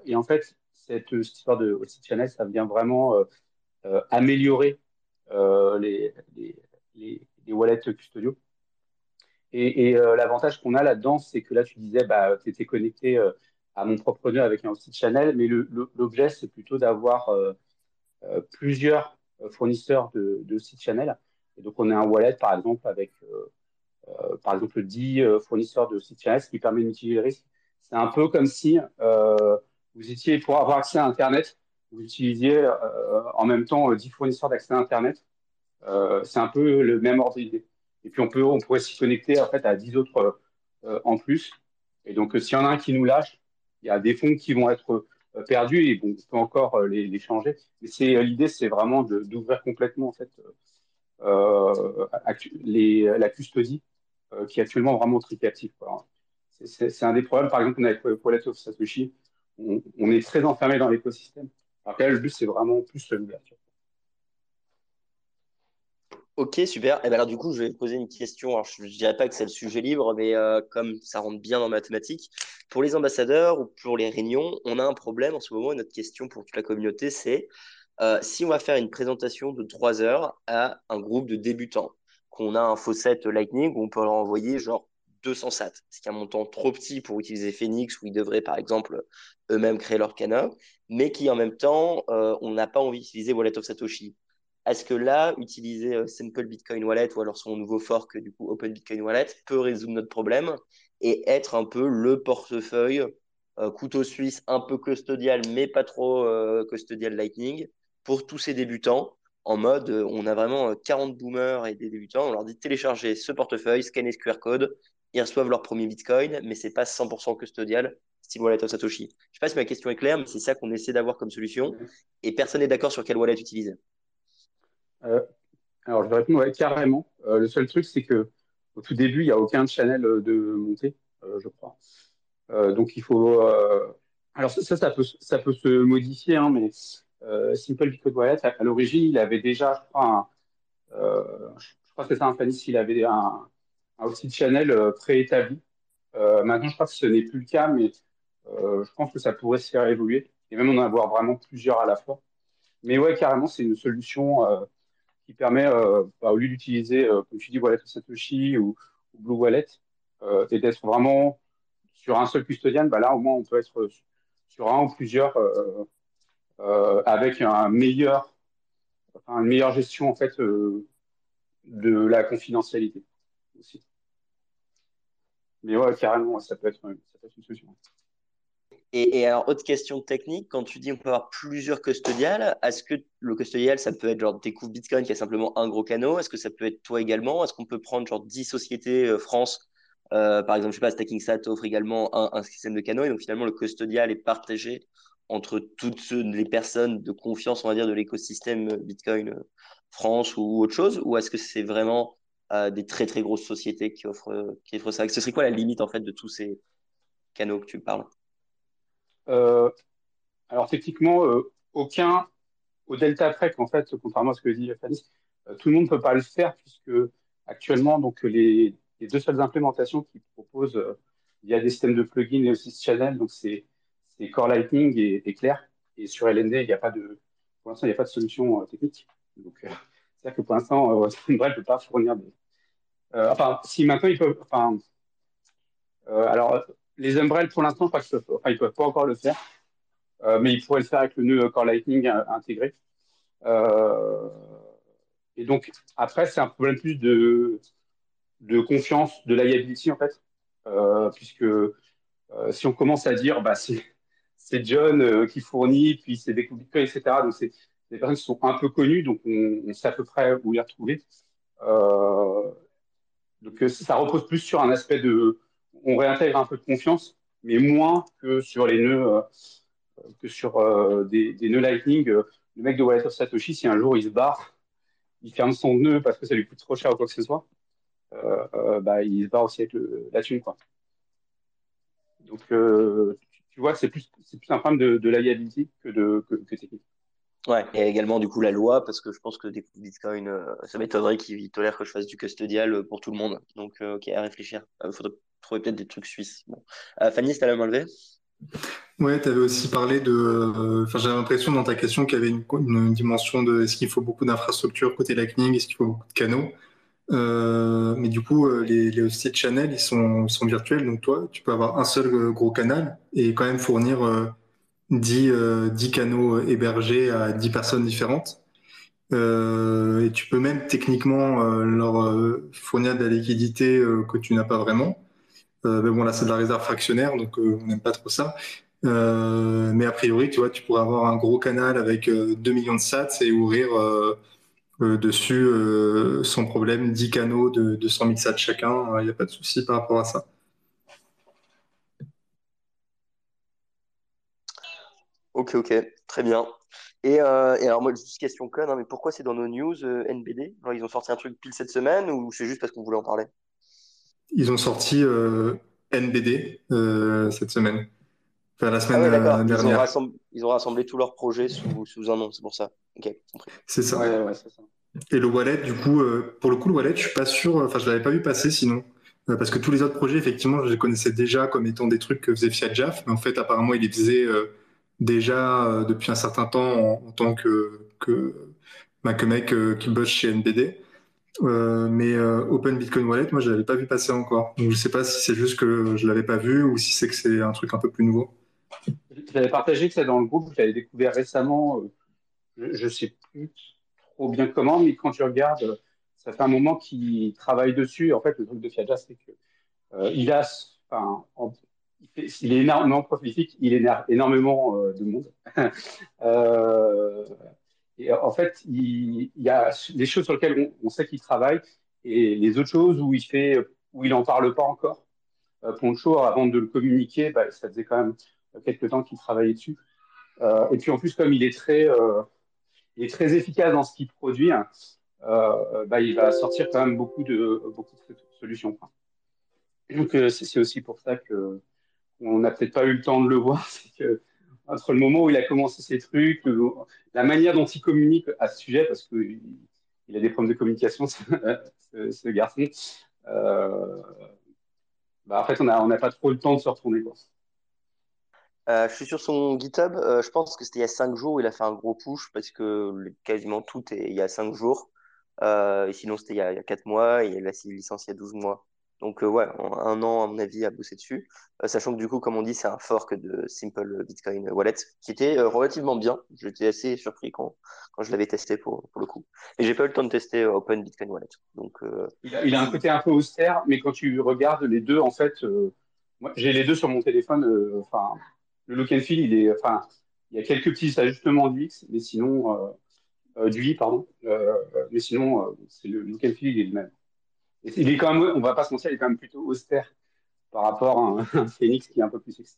et en fait, cette, cette histoire de aussi channel, ça vient vraiment euh, euh améliorer euh, les, les, les, les, wallets custodiaux. Et, euh, l'avantage qu'on a là-dedans, c'est que là, tu disais, bah, tu étais connecté à mon propre nœud avec un hosted channel, mais l'objet, c'est plutôt d'avoir euh, plusieurs euh, fournisseurs de, de sites channel. Et donc, on a un wallet, par exemple, avec, euh, par exemple, 10 fournisseurs de sites channel, ce qui permet de mitiger les risques. C'est un peu comme si vous étiez, pour avoir accès à Internet, vous utilisiez en même temps 10 fournisseurs d'accès à Internet. c'est un peu le même ordre d'idée. Et puis, on, peut, on pourrait s'y connecter en fait, à 10 autres en plus. Et donc, s'il y en a un qui nous lâche, il y a des fonds qui vont être euh, perdus et bon, on peut encore euh, les, changer. Mais c'est euh, l'idée, c'est vraiment d'ouvrir complètement en fait euh, la custodie euh, qui est actuellement vraiment très captive. C'est un des problèmes, par exemple, on a avec Wallet Satoshi, on, on est très enfermé dans l'écosystème. Alors le but, c'est vraiment plus l'ouverture. Ok, super. Et eh ben alors du coup, je vais poser une question. Alors, je ne dirais pas que c'est le sujet libre, mais euh, comme ça rentre bien dans mathématiques, pour les ambassadeurs ou pour les réunions, on a un problème en ce moment. Notre question pour toute la communauté, c'est euh, si on va faire une présentation de trois heures à un groupe de débutants, qu'on a un faucet Lightning où on peut leur envoyer genre 200 sats, ce qui est un montant trop petit pour utiliser Phoenix, où ils devraient par exemple eux-mêmes créer leur canard, mais qui en même temps, euh, on n'a pas envie d'utiliser Wallet of Satoshi. Est-ce que là, utiliser euh, Simple Bitcoin Wallet ou alors son nouveau fork, Open Bitcoin Wallet, peut résoudre notre problème et être un peu le portefeuille euh, couteau suisse un peu custodial, mais pas trop euh, custodial Lightning pour tous ces débutants en mode on a vraiment 40 boomers et des débutants, on leur dit télécharger ce portefeuille, scanner ce QR code ils reçoivent leur premier Bitcoin, mais c'est pas 100% custodial, style wallet of Satoshi. Je sais pas si ma question est claire, mais c'est ça qu'on essaie d'avoir comme solution. Et personne n'est d'accord sur quel wallet utiliser. Euh, alors, je vais répondre ouais, carrément. Euh, le seul truc, c'est que au tout début, il n'y a aucun channel de montée, je crois. donc, il faut. alors, ça, ça peut, ça peut se modifier, hein, mais Simple Bitcoin Wallet, à, l'origine, il avait déjà, je crois, je crois que c'est un Fanny, il avait un, un outil de channel euh, préétabli. Euh, maintenant, je crois que ce n'est plus le cas, mais euh, je pense que ça pourrait se faire évoluer et même en avoir vraiment plusieurs à la fois. Mais ouais, carrément, c'est une solution qui permet, bah, au lieu d'utiliser, comme tu dis, Wallet Satoshi ou, Blue Wallet, et d'être vraiment sur un seul custodian, bah là, au moins, on peut être sur un ou plusieurs avec un meilleur, une meilleure gestion en fait de la confidentialité aussi. Mais ouais, carrément, ça peut être, ça peut être une solution. Et, alors, autre question technique, quand tu dis on peut avoir plusieurs custodiales, est-ce que le custodial, ça peut être genre découvre Bitcoin qui a simplement un gros canot? Est-ce que ça peut être toi également? Est-ce qu'on peut prendre genre 10 sociétés euh, France euh, Par exemple, je sais pas, StackingSat offre également un, système de canaux et donc finalement le custodial est partagé entre toutes les personnes de confiance, on va dire, de l'écosystème Bitcoin euh, France ou autre chose? Ou est-ce que c'est vraiment des très très grosses sociétés qui offrent, qui offrent ça? Ce serait quoi la limite en fait de tous ces canaux que tu parles? euh, Alors techniquement, euh, aucun au delta près en fait, contrairement à ce que dit Fanny, euh, tout le monde ne peut pas le faire puisque actuellement donc les, les deux seules implémentations qui proposent via des systèmes de plugins et aussi channel, donc c'est Core Lightning et, et, Claire. Et sur LND, il n'y a pas de, pour l'instant, il n'y a pas de solution technique. Donc, c'est-à-dire que pour l'instant, euh, ne peut pas fournir des. Euh, enfin, si maintenant ils peuvent. Euh, alors, les Umbrelles, pour l'instant, je qu'ils peuvent, peuvent pas encore le faire, euh, mais ils pourraient le faire avec le nœud Core Lightning intégré. et donc, après, c'est un problème plus de, confiance, de liability, en fait, puisque si on commence à dire, bah, c'est John qui fournit, puis c'est des Bitcoin, etc. Donc, c'est des personnes qui sont un peu connues, donc on, sait à peu près où les retrouver. Euh, donc euh, ça repose plus sur un aspect de, on réintègre un peu de confiance, mais moins que sur les nœuds, euh, que sur des, des, nœuds Lightning. Le mec de Wallet of Satoshi, si un jour il se barre, il ferme son nœud parce que ça lui coûte trop cher ou quoi que ce soit, bah, il se barre aussi avec la thune. Quoi. Donc, tu, vois, c'est plus, plus un problème de, de liability que, de, que, que technique. Ouais, et également du coup la loi, parce que je pense que des Bitcoin, euh, ça m'étonnerait qu'ils tolèrent que je fasse du custodial euh, pour tout le monde. Donc, euh, ok, à réfléchir. Il faudrait trouver peut-être des trucs suisses. Bon. Fanny, c'était la main levée Ouais, tu avais aussi parlé de. Enfin, j'avais l'impression dans ta question qu'il y avait une, dimension de est-ce qu'il faut beaucoup d'infrastructures côté Lightning, est-ce qu'il faut beaucoup de canaux? Mais du coup, les, les hosted channels, ils sont, virtuels. Donc, toi, tu peux avoir un seul gros canal et quand même fournir 10, euh, canaux hébergés à 10 personnes différentes. Euh, et tu peux même techniquement euh, leur euh, fournir de la liquidité que tu n'as pas vraiment. Mais bon, là, c'est de la réserve fractionnaire, donc on n'aime pas trop ça. mais a priori, tu vois, tu pourrais avoir un gros canal avec 2 millions de sats et ouvrir dessus sans problème 10 canaux de 200 000 sats chacun. Il n'y a pas de souci par rapport à ça. Ok, ok, très bien. Et, euh, alors, moi, juste question conne, hein, mais pourquoi c'est dans nos news euh, NBD? ils ont sorti un truc pile cette semaine ou c'est juste parce qu'on voulait en parler? Ils ont sorti euh, NBD cette semaine, enfin la Ah semaine ouais. Ils ont dernière. rassemblé, ils ont rassemblé tous leurs projets sous, sous un nom, c'est pour ça. Ok, compris. C'est ça. Ouais, ouais, c'est ça. Et le wallet, du coup, pour le coup, le wallet, je suis pas sûr, enfin, je l'avais pas vu passer sinon. parce que tous les autres projets, effectivement, je les connaissais déjà comme étant des trucs que faisait Fiat mais en fait, apparemment, il les faisait déjà euh, depuis un certain temps en, tant que, que, bah, que mec euh, qui bosse chez NBD. Euh, mais Open Bitcoin Wallet, moi, je l'avais pas vu passer encore. Donc, je sais pas si c'est juste que je l'avais pas vu ou si c'est que c'est un truc un peu plus nouveau. J'avais partagé que c'est dans le groupe, je l'avais découvert récemment. je, ne sais plus trop bien comment, mais quand tu regardes, ça fait un moment qu'il travaille dessus. En fait, le truc de Fiat c'est que il a, enfin, il est énormément prolifique, il énerve énormément euh, de monde. euh, et en fait, il, y a des choses sur lesquelles on, sait qu'il travaille et les autres choses où il fait, où il en parle pas encore. Poncho, avant de le communiquer, bah, ça faisait quand même quelques temps qu'il travaillait dessus. et puis en plus, comme il est très, il est très efficace dans ce qu'il produit, hein, bah, il va sortir quand même beaucoup de, solutions. Donc c'est aussi pour ça que on n'a peut-être pas eu le temps de le voir. entre le moment où il a commencé ses trucs, la manière dont il communique à ce sujet, parce qu'il il a des problèmes de communication, ce, garçon, euh, bah, en fait, on n'a on pas trop le temps de se retourner. Euh, je suis sur son GitHub. Euh, je pense que c'était il y a 5 jours il a fait un gros push parce que quasiment tout est il y a 5 jours. et sinon, c'était il, y a 4 mois et il a licence il y a 12 mois. Donc, euh, ouais, un an, à mon avis, à bosser dessus. Euh, sachant que du coup, comme on dit, c'est un fork de Simple Bitcoin Wallet qui était euh, relativement bien. J'étais assez surpris quand, quand je l'avais testé pour, pour le coup. Et j'ai pas eu le temps de tester Open Bitcoin Wallet. Donc, il a, un côté un peu austère, mais quand tu regardes les deux, en fait, j'ai les deux sur mon téléphone. Enfin, le look and feel, il est, enfin, il y a quelques petits ajustements du X, mais sinon, du I, pardon. mais sinon, c'est le look and feel, il est le même il est quand même, on va pas se mentir, il est quand même plutôt austère par rapport à un, Phoenix qui est un peu plus sexy.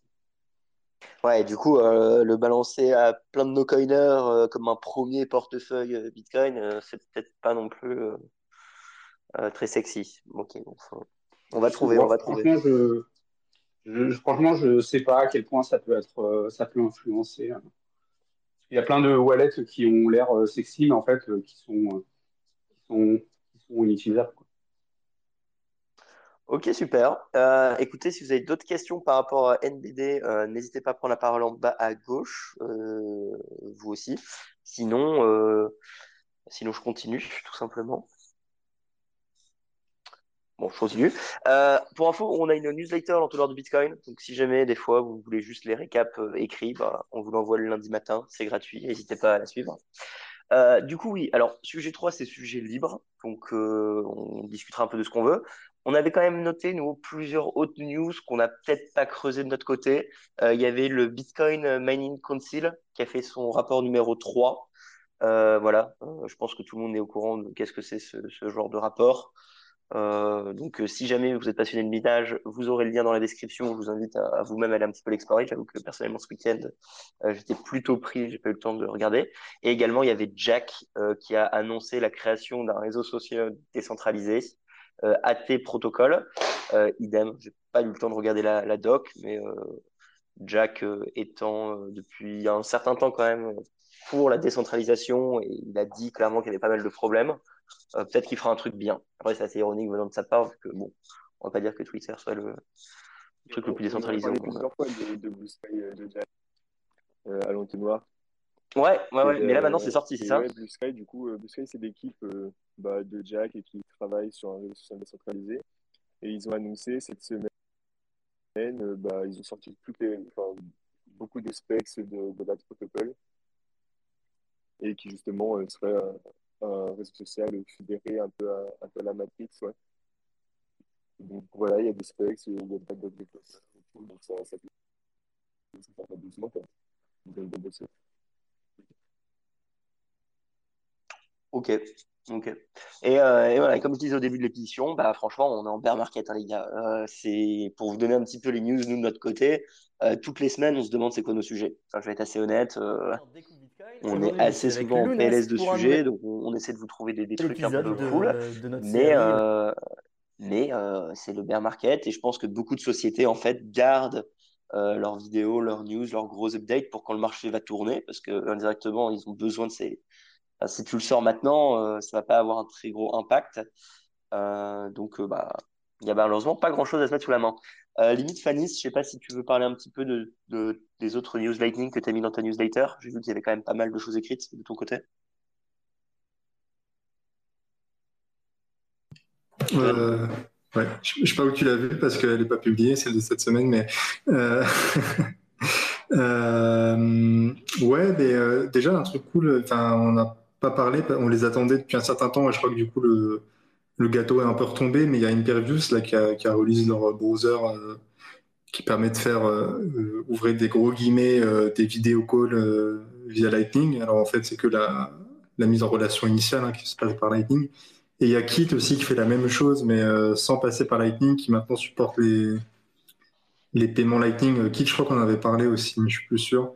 Ouais, du coup, euh, le balancer à plein de no-coiners euh, comme un premier portefeuille euh, Bitcoin, c'est peut-être pas non plus très sexy. Ok, on va trouver, on va trouver. Franchement, je, je, franchement, je sais pas à quel point ça peut être, ça peut influencer. Hein. Il y a plein de wallets qui ont l'air sexy, mais en fait, qui sont, qui sont, qui sont inutilisables. Ok, super. Euh, écoutez, si vous avez d'autres questions par rapport à NBD, euh, n'hésitez pas à prendre la parole en bas à gauche, euh, vous aussi. Sinon, sinon, je continue, tout simplement. Bon, je continue. pour info, on a une newsletter l'entonnoir de Bitcoin. Donc, si jamais, des fois, vous voulez juste les récaps écrits, bah, on vous l'envoie le lundi matin. C'est gratuit. N'hésitez pas à la suivre. du coup, oui. Alors, sujet 3, c'est sujet libre. Donc, on discutera un peu de ce qu'on veut. On avait quand même noté, nous, plusieurs autres news qu'on n'a peut-être pas creusé de notre côté. Euh, il y avait le Bitcoin Mining Council qui a fait son rapport numéro 3. Euh, voilà, euh, je pense que tout le monde est au courant de qu'est-ce que c'est ce, genre de rapport. donc, si jamais vous êtes passionné de minage, vous aurez le lien dans la description. Je vous invite à, vous-même aller un petit peu l'explorer. J'avoue que personnellement, ce week-end, j'étais plutôt pris, j'ai pas eu le temps de regarder. Et également, il y avait Jack qui a annoncé la création d'un réseau social décentralisé euh, AT protocole. Euh, idem, j'ai pas eu le temps de regarder la, doc, mais euh, Jack étant depuis un certain temps quand même pour la décentralisation et il a dit clairement qu'il y avait pas mal de problèmes. Peut-être qu'il fera un truc bien. Après, c'est assez ironique venant de sa part, que bon, on va pas dire que Twitter soit le, truc le plus décentralisé. Plusieurs fois de, de Blue Sky de Jack à l'entonnoir. Ouais, ouais, ouais. mais là maintenant c'est sorti, c'est ça ouais, Blue Sky, du coup, Blue Sky c'est l'équipe bah, de Jack et qui travaille sur un réseau social décentralisé. Et ils ont annoncé cette semaine, euh, bah, ils ont sorti toutes les, enfin, beaucoup de specs de, de protocol et qui justement euh, serait un, réseau social fédéré un peu à, un peu à la Matrix. Ouais. Donc voilà, il y a des specs, il y a pas de développeurs, donc ça, ça peut faire doucement. Ok. Ok. Et, euh, et, voilà, comme je disais au début de l'émission, bah, franchement, on est en bear market, hein, les gars. Euh, c'est pour vous donner un petit peu les news, nous, de notre côté. Euh, toutes les semaines, on se demande c'est quoi nos sujets. Enfin, je vais être assez honnête. On est assez souvent en PLS de sujets, donc on, essaie de vous trouver des, des trucs un peu cool. mais euh, mais c'est le bear market et je pense que beaucoup de sociétés, en fait, gardent leurs vidéos, leurs news, leurs gros updates pour quand le marché va tourner, parce que indirectement, ils ont besoin de ces si tu le sors maintenant, euh, ça va pas avoir un très gros impact. Euh, donc, euh, bah, il y a malheureusement pas grand chose à se mettre sous la main. limite, Fanny, je sais pas si tu veux parler un petit peu de, des autres news lightning que tu as mis dans ta newsletter. J'ai vu qu'il y avait quand même pas mal de choses écrites de ton côté. ouais. Je ne sais pas où tu l'as vu parce qu'elle n'est pas publiée, celle de cette semaine, mais ouais, mais déjà un truc cool. On a pas parlé, on les attendait depuis un certain temps et je crois que du coup le, le gâteau est un peu retombé, mais il y a Impervious là, qui, a, qui a release leur browser euh, qui permet de faire euh, euh, ouvrir des gros guillemets des vidéo calls via Lightning. Alors en fait, c'est que la, la, mise en relation initiale hein, qui se passe par Lightning. Et il y a Kit aussi qui fait la même chose, mais sans passer par Lightning, qui maintenant supporte les, les paiements Lightning. Kit, je crois qu'on avait parlé aussi, mais je suis plus sûr.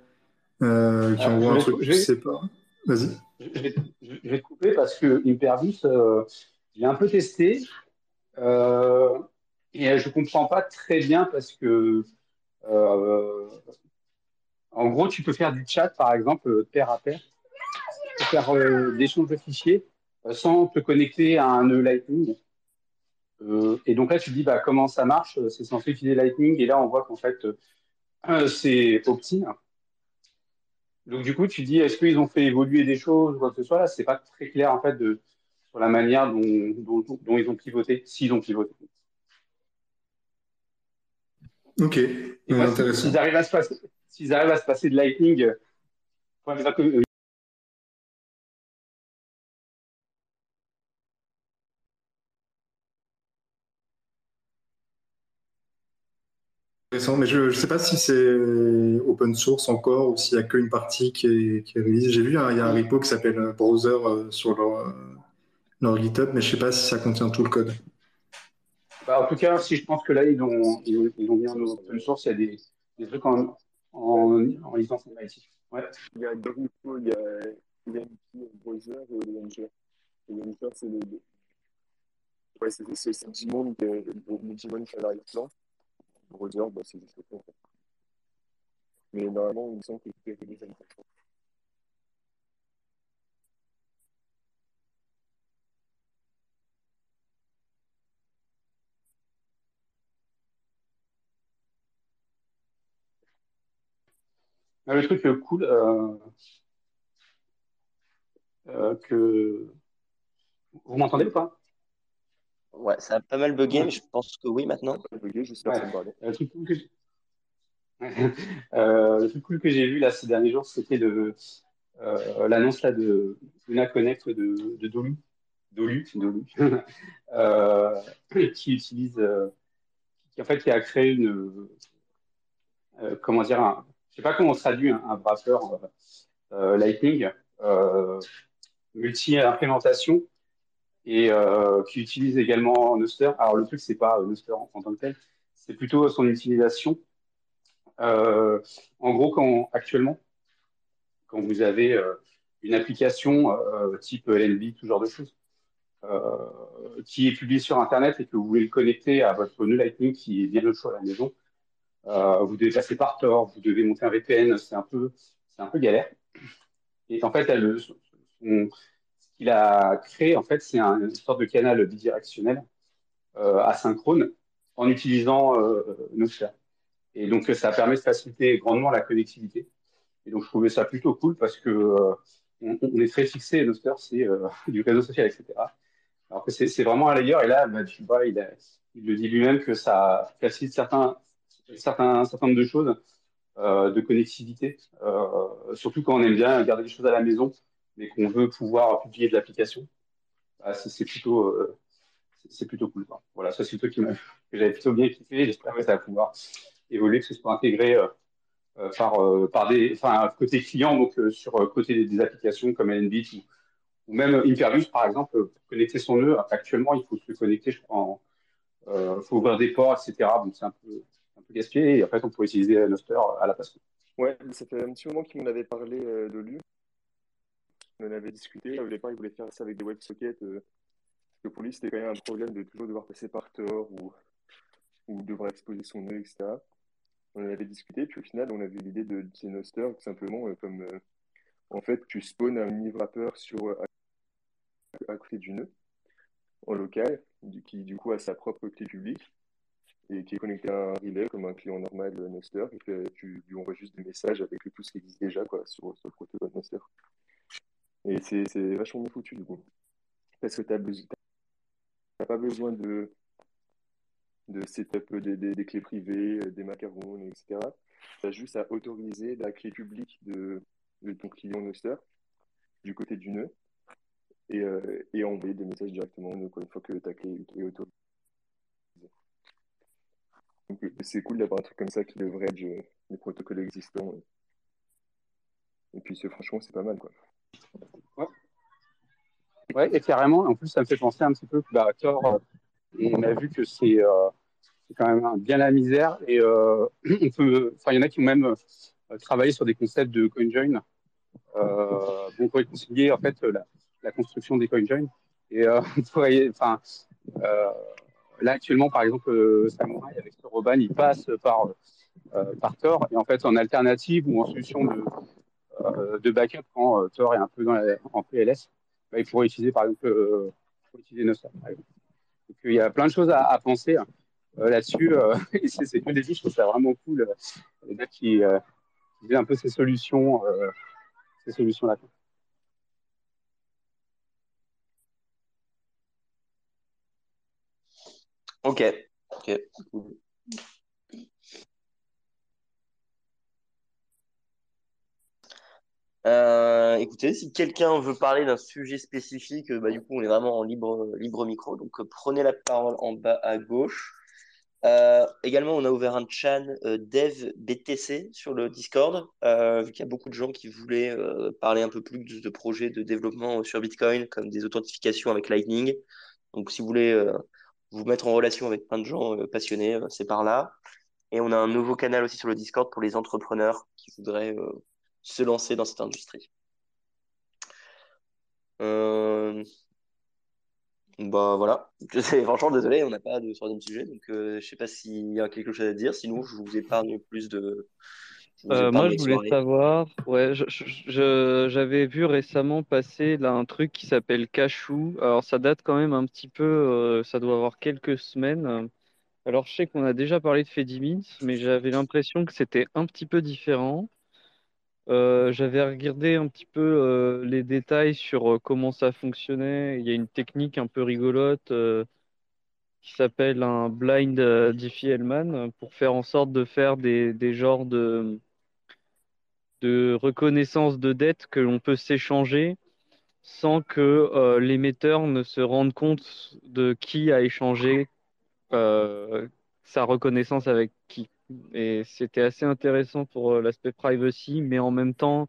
qui ah, envoie un truc, je sais pas. Je vais, te couper parce que Hyperbus, j'ai un peu testé. Euh, et je ne comprends pas très bien parce que, euh, en gros, tu peux faire du chat, par exemple, pair à pair, faire euh, des échanges de fichiers sans te connecter à un nœud Lightning. et donc là, tu te dis bah, comment ça marche? C'est censé utiliser Lightning. Et là, on voit qu'en fait, c'est opt-in. Donc du coup, tu dis est-ce qu'ils ont fait évoluer des choses ou quoi que ce soit Là, c'est pas très clair en fait de, sur la manière dont, dont, ils ont pivoté, s'ils ont pivoté. Ok, intéressant. S'ils arrivent, à se passer, arrivent à se passer de Lightning, euh, mais je ne sais pas si c'est open source encore ou s'il n'y a qu'une partie qui est, qui est J'ai vu, hein, il y a un repo qui s'appelle Browser euh, sur leur, euh, leur GitHub, mais je ne sais pas si ça contient tout le code. Bah, en tout cas, si je pense que là, ils ont, ils ont, mis en open source, il y a des, des trucs en, en, en licence native. Ouais. Il y a deux repos, il y a, il y a browser et Launcher. Et Launcher, c'est le. Ouais, c'est Digimon, Digimon qui a l'arrière-plan. Browser, bah, c'est juste le Mais normalement, il me semble que peux des animations. Ah, le truc cool euh, euh, que vous m'entendez ou pas? Ouais, ça a pas mal bugué, mais je pense que oui maintenant. Bugué, je Le truc cool que euh, le truc cool que j'ai vu là ces derniers jours, c'était de l'annonce là de Luna Connect de, de Dolu, Dolu, Dolu. Qui utilise, qui en fait qui a créé une, comment dire, un, je sais pas comment on traduit un, un wrapper euh, euh, Lightning euh, multi-implémentation et qui utilise également Nuster. Alors le truc, c'est pas Nuster en, tant que tel, c'est plutôt son utilisation. en gros, quand actuellement, quand vous avez une application type LNB, tout genre de choses, qui est publiée sur Internet et que vous voulez le connecter à votre nœud Lightning qui est bien le choix à la maison, euh, vous devez passer par Tor, vous devez monter un VPN, c'est un peu, c'est un peu galère. Et en fait, elle, ce qu'il a créé, en fait, c'est un, une sorte de canal bidirectionnel euh, asynchrone en utilisant euh, Noster. Et donc, ça permet de faciliter grandement la connectivité. Et donc, je trouvais ça plutôt cool parce que euh, on, est très fixé, Noster, c'est euh, du réseau social, etc. Alors que c'est vraiment un layer. Et là, bah, tu vois, il, le dit lui-même que ça facilite certains certain, certain nombre de choses de connectivité, surtout quand on aime bien garder des choses à la maison, mais qu'on veut pouvoir publier de l'application. Bah, c'est plutôt, euh, c'est plutôt cool. Voilà, ça c'est le truc que j'avais plutôt bien kiffé. J'espère que ça va pouvoir évoluer, que ce soit intégré par, par des, enfin, côté client, donc sur côté des, applications comme LNBit ou, ou même Interviews, par exemple, pour connecter son nœud. Actuellement, il faut se connecter, je crois, il faut ouvrir des ports, etc. Donc c'est un peu, gaspiller et en fait on pourrait utiliser Noster à la place. Ouais, ça fait un petit moment qu'il m'en avait parlé euh, de lui. On en avait discuté. Au départ, il voulait faire ça avec des WebSockets. Euh, parce que pour lui, c'était quand même un problème de toujours devoir passer par Tor ou, ou devoir exposer son nœud, etc. On en avait discuté, puis au final, on avait l'idée de d'utiliser Noster tout simplement euh, comme en fait, tu spawns un mini wrapper sur, à, côté du nœud en local, qui du coup a sa propre clé publique et qui est connecté à un relay comme un client normal Noster et que tu lui envoies juste des messages avec tout ce qui existe déjà quoi, sur, sur le protocole Noster. Et c'est vachement foutu du coup. Parce que tu n'as pas besoin de, de setup des, des, des, clés privées, des macarons, etc. Tu as juste à autoriser la clé publique de, de ton client Noster du côté du nœud et, euh, et envoyer des messages directement une fois que ta clé est autorisée. C'est cool d'avoir un truc comme ça qui leverage les protocoles existants. Et puis franchement, c'est pas mal. Quoi. Ouais. ouais. et carrément, en plus, ça me fait penser un petit peu que bah, Tor, on a vu que c'est euh, quand même bien la misère. Et on enfin, il y en a qui ont même travaillé sur des concepts de CoinJoin euh, pour réconcilier en fait la, construction des CoinJoin. Et là actuellement, par exemple, Samurai avec Roban, il passe par par Tor. Et en fait, en alternative ou en solution de, de backup quand Tor est un peu dans en PLS, bah, il pourrait utiliser par exemple utiliser Nostr. Donc, il y a plein de choses à, penser hein, là-dessus. c'est que des début, je trouve ça vraiment cool. les qui, qui un peu ces solutions, ces solutions-là. Ok. ok. Euh, écoutez, si quelqu'un veut parler d'un sujet spécifique, bah, du coup, on est vraiment en libre, libre micro. Donc, prenez la parole en bas à gauche. Euh, également, on a ouvert un chan euh, dev BTC sur le Discord, euh, vu qu'il y a beaucoup de gens qui voulaient parler un peu plus de, de, projets de développement sur Bitcoin, comme des authentifications avec Lightning. Donc, si vous voulez vous mettre en relation avec plein de gens passionnés, c'est par là. Et on a un nouveau canal aussi sur le Discord pour les entrepreneurs qui voudraient se lancer dans cette industrie. Bah voilà. Franchement, désolé, on n'a pas de troisième sujet, donc euh, je sais pas s'il y a quelque chose à dire. Sinon, je vous épargne plus de. Euh, moi, je voulais savoir. Ouais, j'avais vu récemment passer là un truc qui s'appelle Cachou. Alors, ça date quand même un petit peu. Euh, ça doit avoir quelques semaines. Alors, je sais qu'on a déjà parlé de Fedimint, mais j'avais l'impression que c'était un petit peu différent. Euh, j'avais regardé un petit peu euh, les détails sur euh, comment ça fonctionnait. Il y a une technique un peu rigolote qui s'appelle un blind Diffie-Hellman pour faire en sorte de faire des, genres de, de reconnaissance de dette que l'on peut s'échanger sans que l'émetteur ne se rende compte de qui a échangé sa reconnaissance avec qui. Et c'était assez intéressant pour euh, l'aspect privacy, mais en même temps,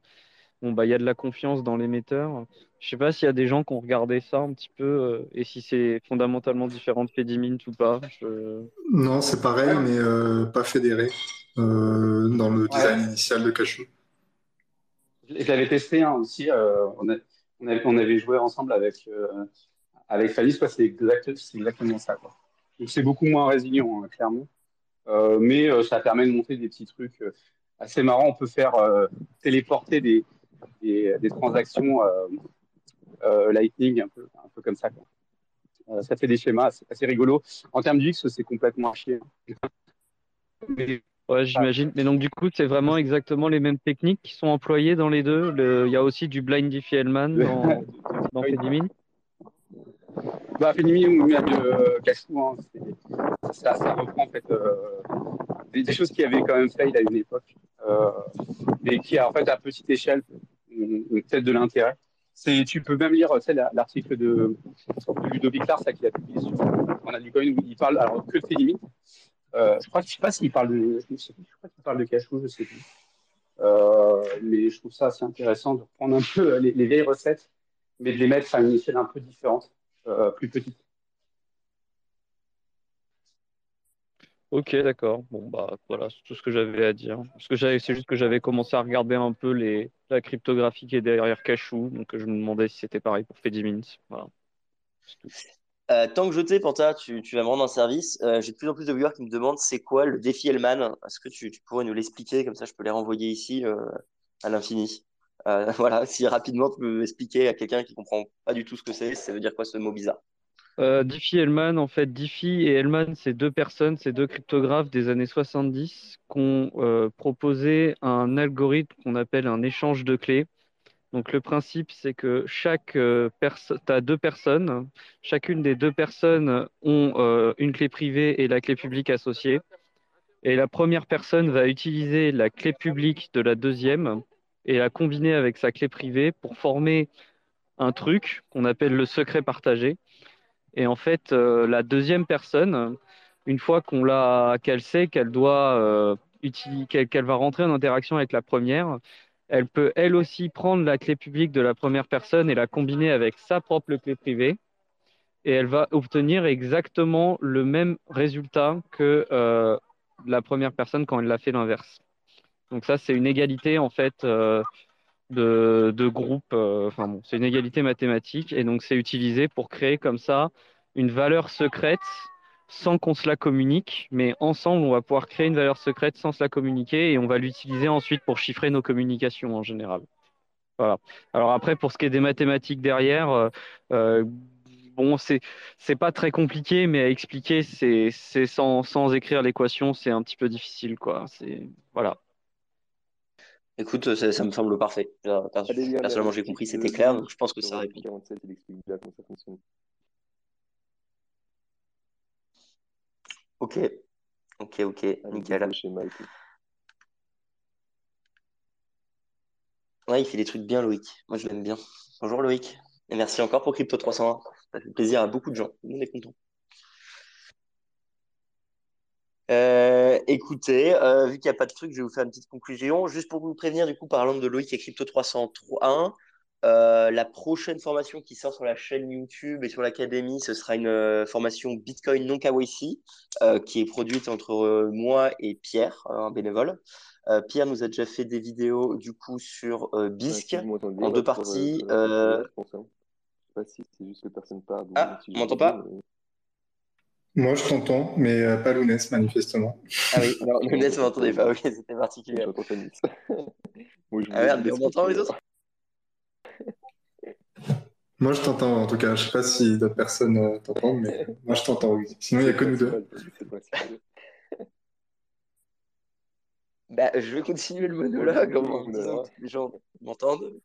bon, bah, il y a de la confiance dans l'émetteur. Je sais pas s'il y a des gens qui ont regardé ça un petit peu euh, et si c'est fondamentalement différent de Fedimint ou pas. Non, c'est pareil, mais euh, pas fédéré dans le design initial de Cachou. Je l'avais testé hein, aussi. On, on, avait, joué ensemble avec, avec Fanny. C'est exact, exactement ça. Quoi. Donc c'est beaucoup moins résilient, hein, clairement. Euh, mais euh, ça permet de monter des petits trucs euh, assez marrants. On peut faire téléporter des, des, des transactions Lightning, un peu, un peu comme ça. Quoi. ça fait des schémas assez, assez rigolos. En termes d'UX, c'est complètement chier. Ouais, j'imagine. Mais donc, du coup, c'est vraiment exactement les mêmes techniques qui sont employées dans les deux? Le... Il y a aussi du blind Diffie-Hellman dans, dans Fedimint. Bah, Fedimint ou même euh, hein, ça, reprend en fait euh, des, choses qui avaient quand même fail à une époque, euh, et qui en fait à petite échelle peut-être de l'intérêt. Tu peux même lire l'article de, de Ludovic Lars qui a publié sur On a du coin où il parle alors que de Fedimint. Euh, je crois que je sais pas s'il parle de, je, je crois qu'il sais plus. Mais je trouve ça assez intéressant de reprendre un peu les, les vieilles recettes, mais de les mettre à une échelle un peu différente, plus petite. Ok, d'accord. Bon, bah voilà, c'est tout ce que j'avais à dire. Parce que j'avais, c'est juste que j'avais commencé à regarder un peu la cryptographie qui est derrière Cachou, donc je me demandais si c'était pareil pour Fedimint. Voilà. Euh, tant que je t'ai, Panta, tu, vas me rendre un service. Euh, j'ai de plus en plus de viewers qui me demandent c'est quoi le défi Hellman? Est-ce que tu, pourrais nous l'expliquer? Comme ça, je peux les renvoyer ici euh, à l'infini. Voilà, si rapidement tu peux expliquer à quelqu'un qui comprend pas du tout ce que c'est, ça veut dire quoi ce mot bizarre? Euh, Diffie Hellman, en fait, Diffie et Hellman, c'est deux personnes, c'est deux cryptographes des années 70 qui ont euh, proposé un algorithme qu'on appelle un échange de clés. Donc le principe, c'est que chaque euh, personne, tu as deux personnes, chacune des deux personnes ont une clé privée et la clé publique associée. Et la première personne va utiliser la clé publique de la deuxième et la combiner avec sa clé privée pour former un truc qu'on appelle le secret partagé. Et en fait, euh, la deuxième personne, une fois qu'on l'a, qu'elle sait qu'elle doit euh, qu'elle va rentrer en interaction avec la première, elle peut elle aussi prendre la clé publique de la première personne et la combiner avec sa propre clé privée. et elle va obtenir exactement le même résultat que euh, la première personne quand elle l'a fait l'inverse. Donc ça, c'est une égalité en fait euh, de, de groupe. Euh, enfin bon, c'est une égalité mathématique et donc c'est utilisé pour créer comme ça une valeur secrète sans qu'on se la communique, mais ensemble, on va pouvoir créer une valeur secrète sans se la communiquer et on va l'utiliser ensuite pour chiffrer nos communications en général. Voilà. Alors après, pour ce qui est des mathématiques derrière, euh, euh, bon, c'est c'est pas très compliqué, mais à expliquer, c'est sans, sans écrire l'équation, c'est un petit peu difficile, quoi. C'est voilà. Écoute, ça, ça me semble parfait. Personnellement, j'ai compris, c'était clair, donc je pense que ça répond. Ok, ok, ok, nickel. Ouais, il fait des trucs bien, Loïc. Moi, je l'aime bien. Bonjour, Loïc. Et merci encore pour Crypto 301. Ça fait plaisir à beaucoup de gens. Tout le monde est content. Euh, écoutez, euh, vu qu'il n'y a pas de truc, je vais vous faire une petite conclusion. Juste pour vous prévenir, du coup, parlant de Loïc et Crypto 301, euh, la prochaine formation qui sort sur la chaîne YouTube et sur l'académie, ce sera une euh, formation Bitcoin non KYC qui est produite entre moi et Pierre, un bénévole. Pierre nous a déjà fait des vidéos du coup sur BISC en deux parties. Je sais pas si c'est juste que personne parle. Ah, on m'entend pas Moi, je t'entends, mais pas Lounès, manifestement. Ah oui, alors Lounès, vous m'entendez pas, ok, c'était particulier. ah merde, mais on m'entend les autres moi, je t'entends en tout cas. Je sais pas si d'autres personnes euh, t'entendent, mais moi, je t'entends, oui. Sinon, il n'y a que nous deux. Bah, je vais continuer le monologue en disant que les gens m'entendent.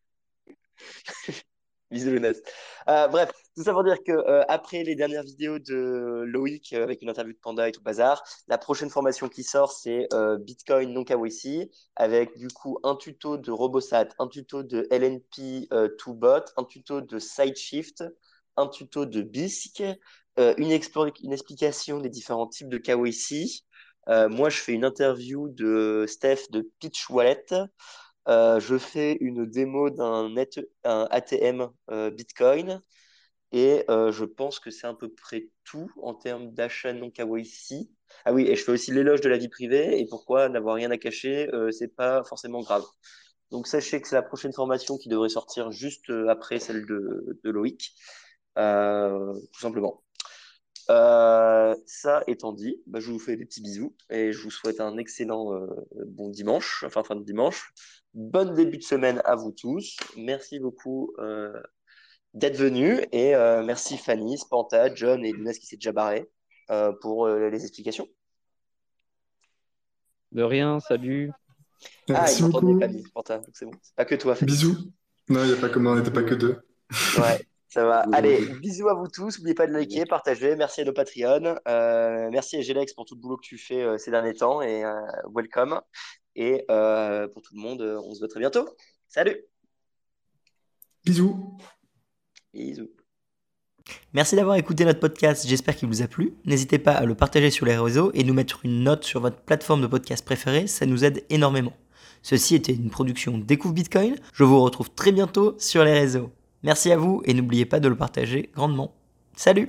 Bisous, Lounès. Euh, bref, tout ça pour dire que euh, après les dernières vidéos de Loïc euh, avec une interview de Panda et tout bazar, la prochaine formation qui sort, c'est Bitcoin non KYC avec du coup un tuto de Robosat, un tuto de LNP 2Bot, un tuto de SideShift, un tuto de BISC, une, explication des différents types de KYC. moi, je fais une interview de Steph de Pitch Wallet. Euh, je fais une démo d'un ATM euh, Bitcoin et euh, je pense que c'est à peu près tout en termes d'achat non KYC. Ah oui, et je fais aussi l'éloge de la vie privée et pourquoi n'avoir rien à cacher, c'est pas forcément grave. Donc sachez que c'est la prochaine formation qui devrait sortir juste après celle de, Loïc, tout simplement. ça étant dit, bah, je vous fais des petits bisous et je vous souhaite un excellent bon dimanche, enfin fin de dimanche. Bon début de semaine à vous tous. Merci beaucoup euh, d'être venus et euh, merci Fanny, Spanta, John et Lunas qui s'est déjà barré euh, pour les explications. De rien, salut. Ah, il Fanny, Spanta, c'est bon. Pas que toi. Fanny. Bisous. Non, il n'y a pas comment, on n'était pas que deux. Ouais. Ça va. Allez, bisous à vous tous. N'oubliez pas de liker, partager. Merci à nos Patreons. merci à Gelex pour tout le boulot que tu fais ces derniers temps et welcome. Et euh, pour tout le monde, on se voit très bientôt. Salut Bisous Bisous Merci d'avoir écouté notre podcast, j'espère qu'il vous a plu. N'hésitez pas à le partager sur les réseaux et nous mettre une note sur votre plateforme de podcast préférée, ça nous aide énormément. Ceci était une production Découvre Bitcoin, je vous retrouve très bientôt sur les réseaux. Merci à vous et n'oubliez pas de le partager grandement. Salut